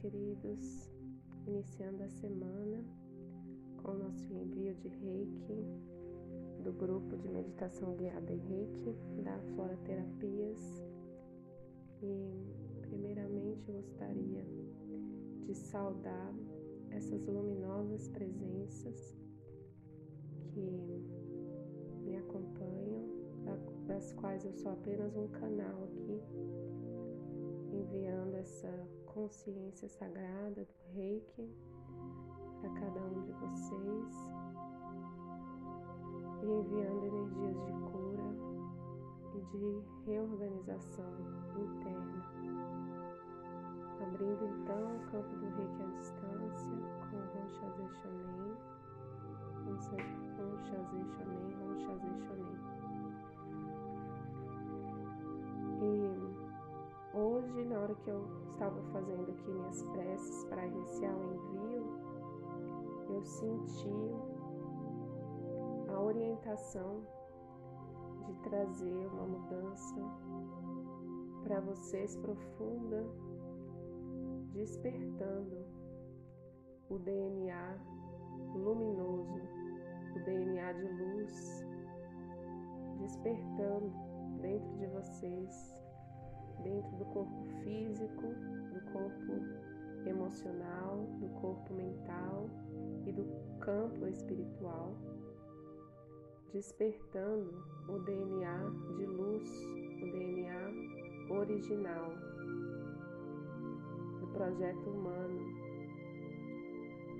queridos, iniciando a semana com o nosso envio de reiki do grupo de meditação guiada em reiki da Flora Terapias. E, primeiramente, eu gostaria de saudar essas luminosas presenças que me acompanham, das quais eu sou apenas um canal aqui, enviando essa consciência sagrada do Reiki para cada um de vocês e enviando energias de cura e de reorganização interna. Abrindo então o campo do reiki à distância com Ron Shazé Shonen, Ron Shazé Shonen, Ron Shonen. Hoje, na hora que eu estava fazendo aqui minhas preces para iniciar o envio, eu senti a orientação de trazer uma mudança para vocês profunda, despertando o DNA luminoso, o DNA de luz, despertando dentro de vocês, dentro do corpo físico, do corpo emocional, do corpo mental e do campo espiritual, despertando o DNA de luz, o DNA original do projeto humano,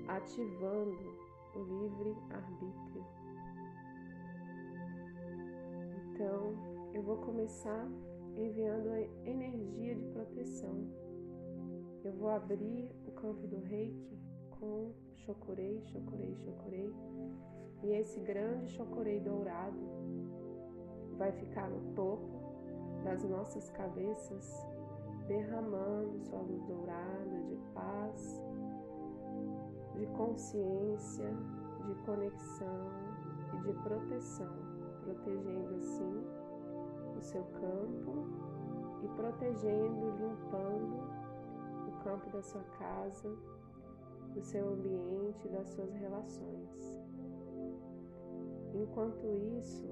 ativando o livre arbítrio. Então, eu vou começar enviando a energia de proteção. Eu vou abrir o campo do reiki com chocorei, chocorei, chocorei. E esse grande chocorei dourado vai ficar no topo das nossas cabeças, derramando sua luz dourada de paz, de consciência, de conexão e de proteção, protegendo assim o seu campo e protegendo, limpando o campo da sua casa, do seu ambiente, das suas relações. Enquanto isso,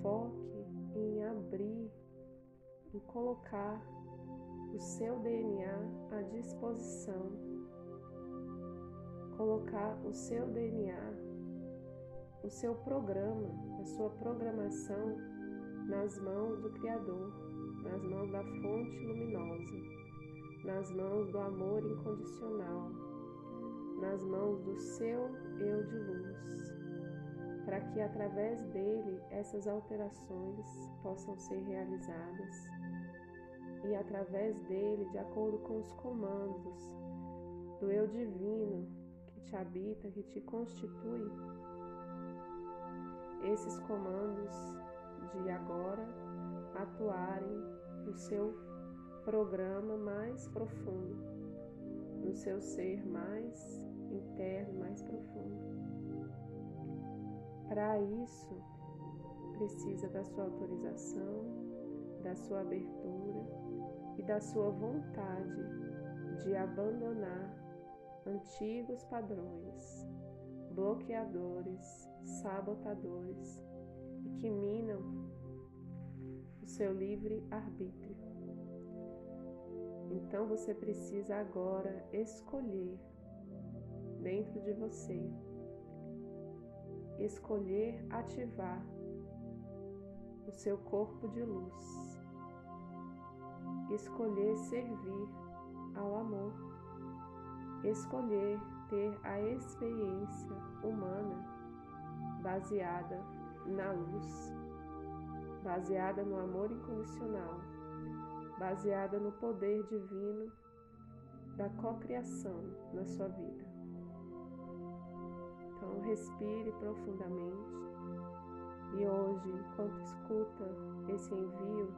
foque em abrir, em colocar o seu DNA à disposição, colocar o seu DNA, o seu programa, a sua programação nas mãos do Criador, nas mãos da fonte luminosa, nas mãos do amor incondicional, nas mãos do seu eu de luz para que através dele essas alterações possam ser realizadas. E através dele, de acordo com os comandos do eu divino que te habita, que te constitui, esses comandos de agora atuarem no seu programa mais profundo, no seu ser mais interno, mais profundo. Para isso, precisa da sua autorização, da sua abertura e da sua vontade de abandonar antigos padrões, bloqueadores, sabotadores que minam o seu livre arbítrio. Então você precisa agora escolher dentro de você escolher ativar o seu corpo de luz, escolher servir ao amor, escolher ter a experiência humana baseada na luz, baseada no amor incondicional, baseada no poder divino da cocriação na sua vida. Então, respire profundamente. E hoje, enquanto escuta esse envio,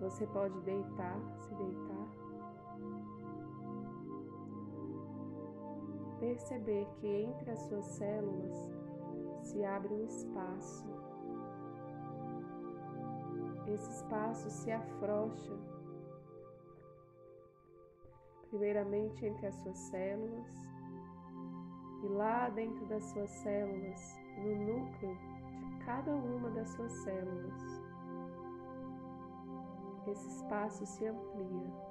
você pode deitar, se deitar. Perceber que entre as suas células se abre um espaço. Esse espaço se afrouxa primeiramente entre as suas células, e lá dentro das suas células, no núcleo de cada uma das suas células, esse espaço se amplia.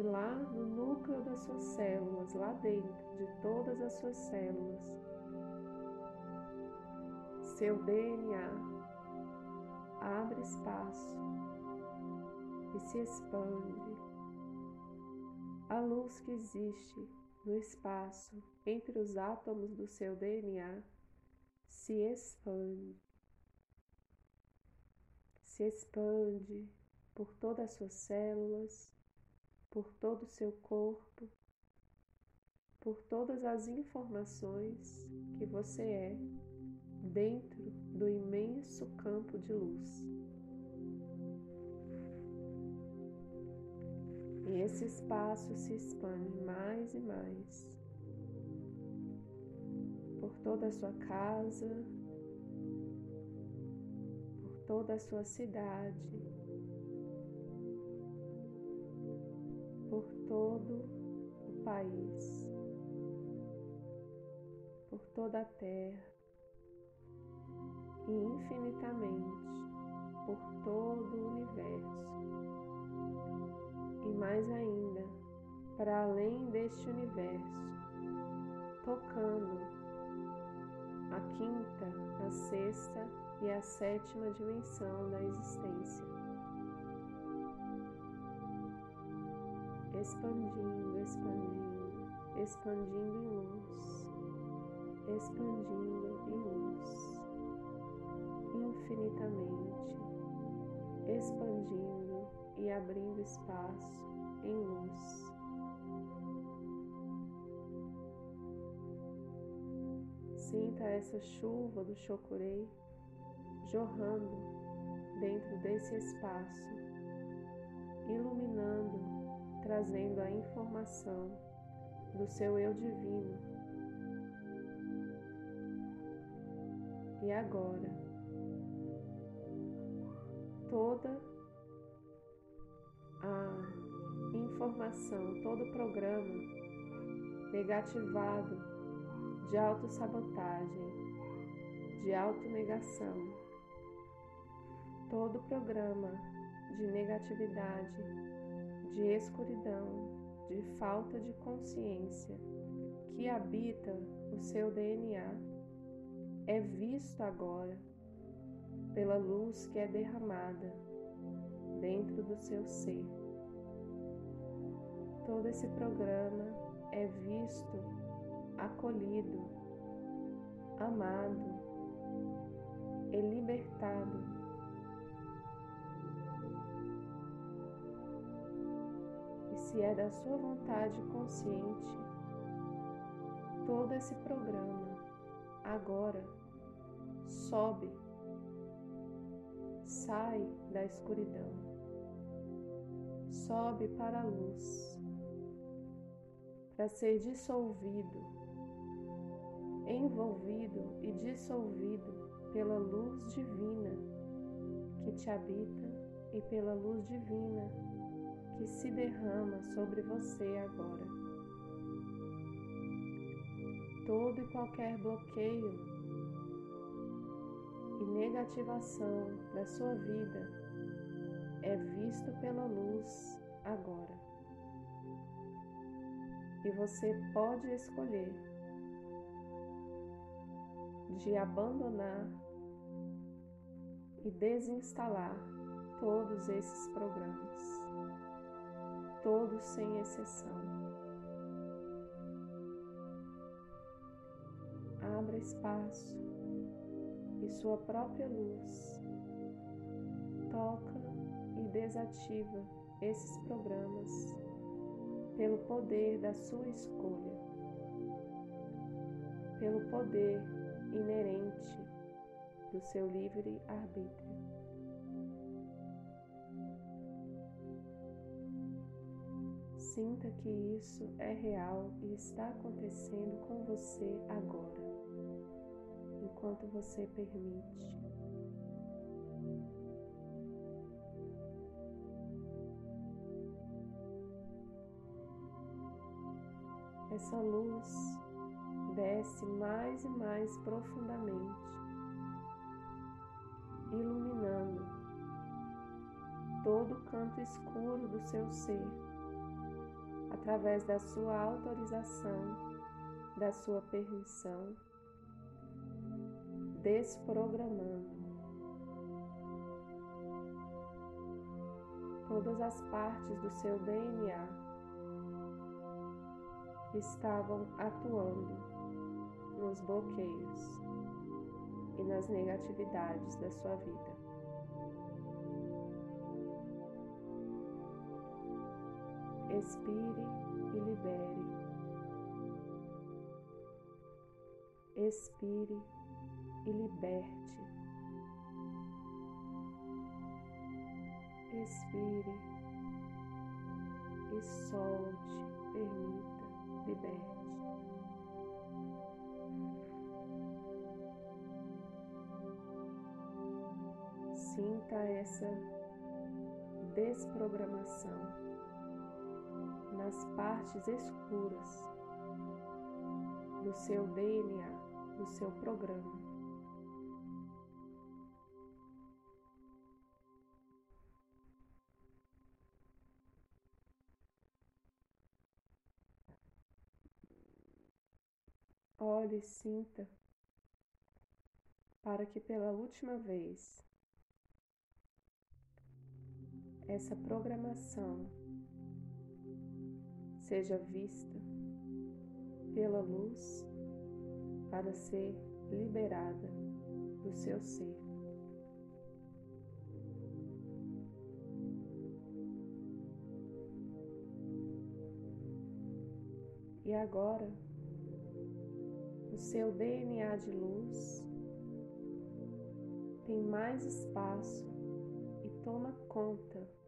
E lá no núcleo das suas células, lá dentro de todas as suas células, seu DNA abre espaço e se expande. A luz que existe no espaço entre os átomos do seu DNA se expande. Se expande por todas as suas células, por todo o seu corpo, por todas as informações que você é dentro do imenso campo de luz. E esse espaço se expande mais e mais por toda a sua casa, por toda a sua cidade, por todo o país, por toda a terra e infinitamente por todo o universo. E mais ainda, para além deste universo, tocando a quinta, a sexta e a sétima dimensão da existência. Expandindo, expandindo, expandindo em luz, expandindo em luz. Infinitamente, expandindo e abrindo espaço em luz. Sinta essa chuva do chocorei jorrando dentro desse espaço, iluminando, trazendo a informação do seu eu divino. E agora, toda a informação, todo o programa negativado de autossabotagem, de autonegação, todo o programa de negatividade, de escuridão, de falta de consciência que habita o seu DNA é visto agora pela luz que é derramada dentro do seu ser. Todo esse programa é visto, acolhido, amado e libertado. Se é da sua vontade consciente, todo esse programa agora sobe sai da escuridão, sobe para a luz, para ser dissolvido, envolvido e dissolvido pela luz divina que te habita e pela luz divina que se derrama sobre você agora. Todo e qualquer bloqueio e negativação da sua vida é visto pela luz agora. E você pode escolher de abandonar e desinstalar todos esses programas, todos sem exceção. Abra espaço e sua própria luz toca e desativa esses programas pelo poder da sua escolha, pelo poder inerente do seu livre arbítrio. Sinta que isso é real e está acontecendo com você agora, enquanto você permite. Essa luz desce mais e mais profundamente, iluminando todo o canto escuro do seu ser através da sua autorização, da sua permissão, desprogramando todas as partes do seu DNA que estavam atuando nos bloqueios e nas negatividades da sua vida. Expire e libere. Expire e liberte. Expire e solte, permita, liberte. Sinta essa desprogramação nas partes escuras do seu DNA, do seu programa. Olhe e sinta para que pela última vez essa programação seja vista pela luz para ser liberada do seu ser. E agora, o seu DNA de luz tem mais espaço e toma conta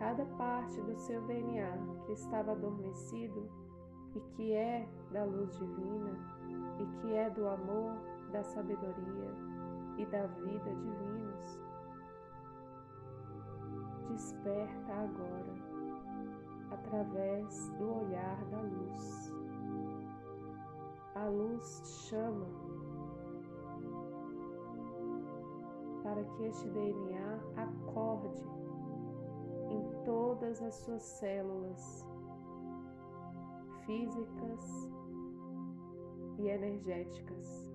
cada parte do seu DNA que estava adormecido e que é da luz divina e que é do amor, da sabedoria e da vida divinos. Desperta agora através do olhar da luz. A luz chama para que este DNA todas as suas células físicas e energéticas.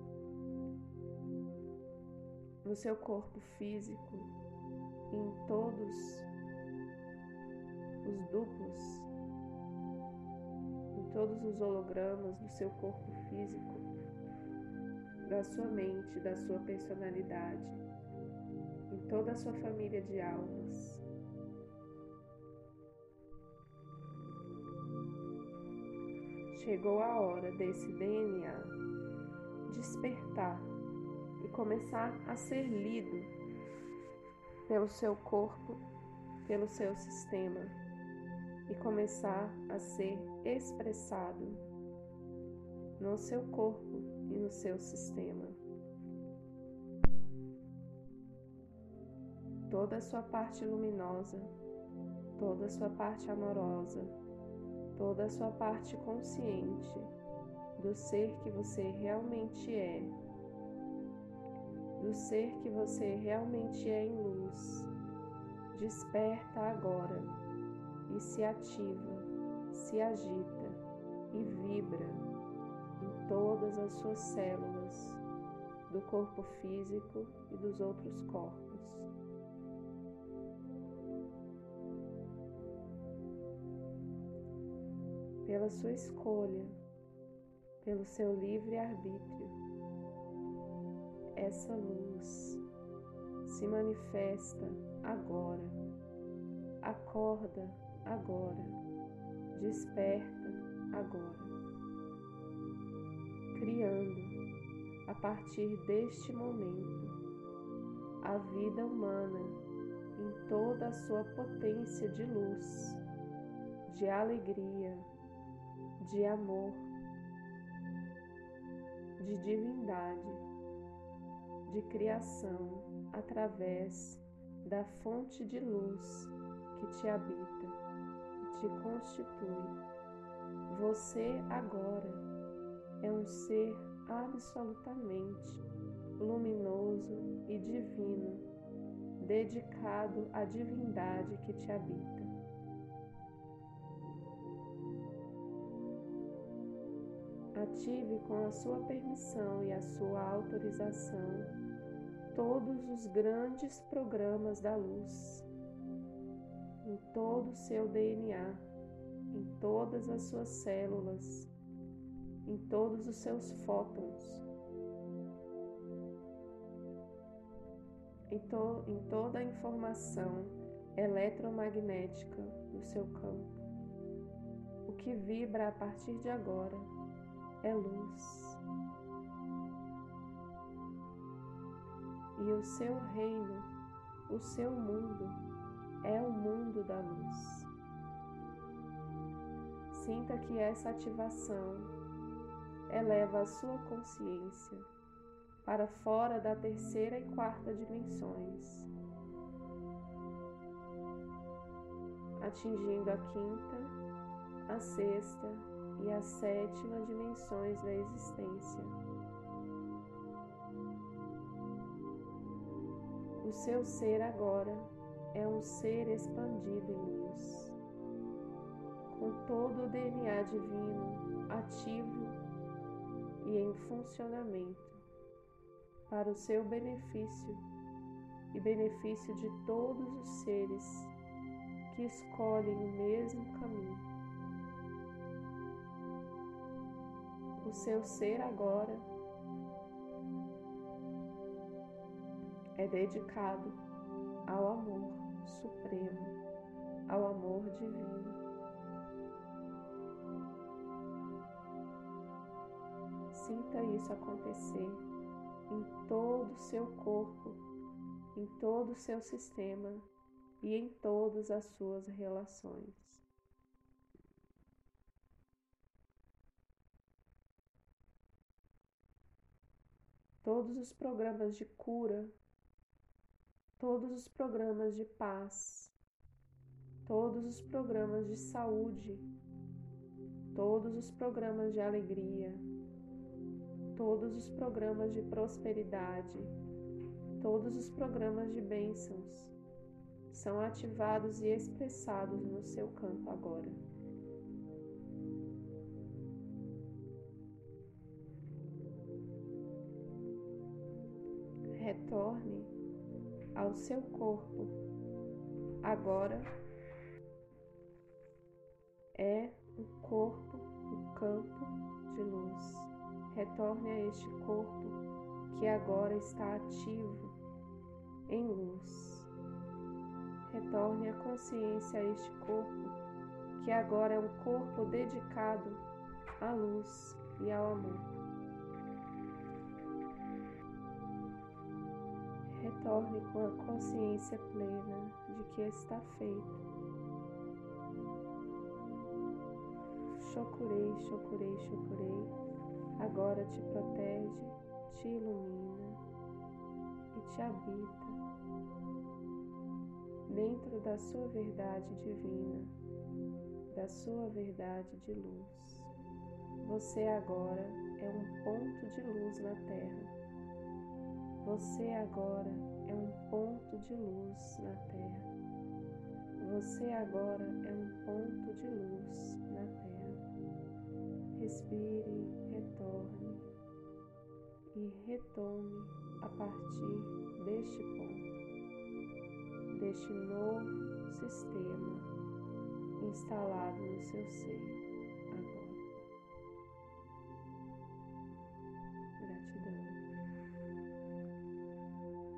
No seu corpo físico, em todos os duplos, em todos os hologramas do seu corpo físico, da sua mente, da sua personalidade, em toda a sua família de almas. Chegou a hora desse DNA despertar e começar a ser lido pelo seu corpo, pelo seu sistema e começar a ser expressado no seu corpo e no seu sistema. Toda a sua parte luminosa, toda a sua parte amorosa, toda a sua parte consciente do ser que você realmente é, do ser que você realmente é em luz, desperta agora e se ativa, se agita e vibra em todas as suas células do corpo físico e dos outros corpos. Pela sua escolha, pelo seu livre arbítrio, essa luz se manifesta agora, acorda agora, desperta agora, criando a partir deste momento a vida humana em toda a sua potência de luz, de alegria, de amor, de divindade, de criação através da fonte de luz que te habita, te constitui. Você agora é um ser absolutamente luminoso e divino, dedicado à divindade que te habita. Ative com a sua permissão e a sua autorização todos os grandes programas da luz, em todo o seu DNA, em todas as suas células, em todos os seus fótons, em, to em toda a informação eletromagnética do seu campo. O que vibra a partir de agora é luz. E o seu reino, o seu mundo, é o mundo da luz. Sinta que essa ativação eleva a sua consciência para fora da terceira e quarta dimensões, atingindo a quinta, a sexta e a sétima dimensões da existência. O seu ser agora é um ser expandido em luz, com todo o DNA divino ativo e em funcionamento para o seu benefício e benefício de todos os seres que escolhem o mesmo caminho. O seu ser agora é dedicado ao amor supremo, ao amor divino. Sinta isso acontecer em todo o seu corpo, em todo o seu sistema e em todas as suas relações. Todos os programas de cura, todos os programas de paz, todos os programas de saúde, todos os programas de alegria, todos os programas de prosperidade, todos os programas de bênçãos são ativados e expressados no seu campo agora. Retorne ao seu corpo. Agora é o corpo, o campo de luz retorne a este corpo que agora está ativo em luz. Retorne a consciência a este corpo que agora é um corpo dedicado à luz e ao amor. Retorne com a consciência plena de que está feito. Chocurei, chocurei, chocurei agora te protege, te ilumina e te habita dentro da sua verdade divina, da sua verdade de luz. Você agora é um ponto de luz na Terra. Você agora é um ponto de luz na Terra. Você agora é um ponto de luz na Terra. Respire retorne e retome a partir deste ponto, deste novo sistema instalado no seu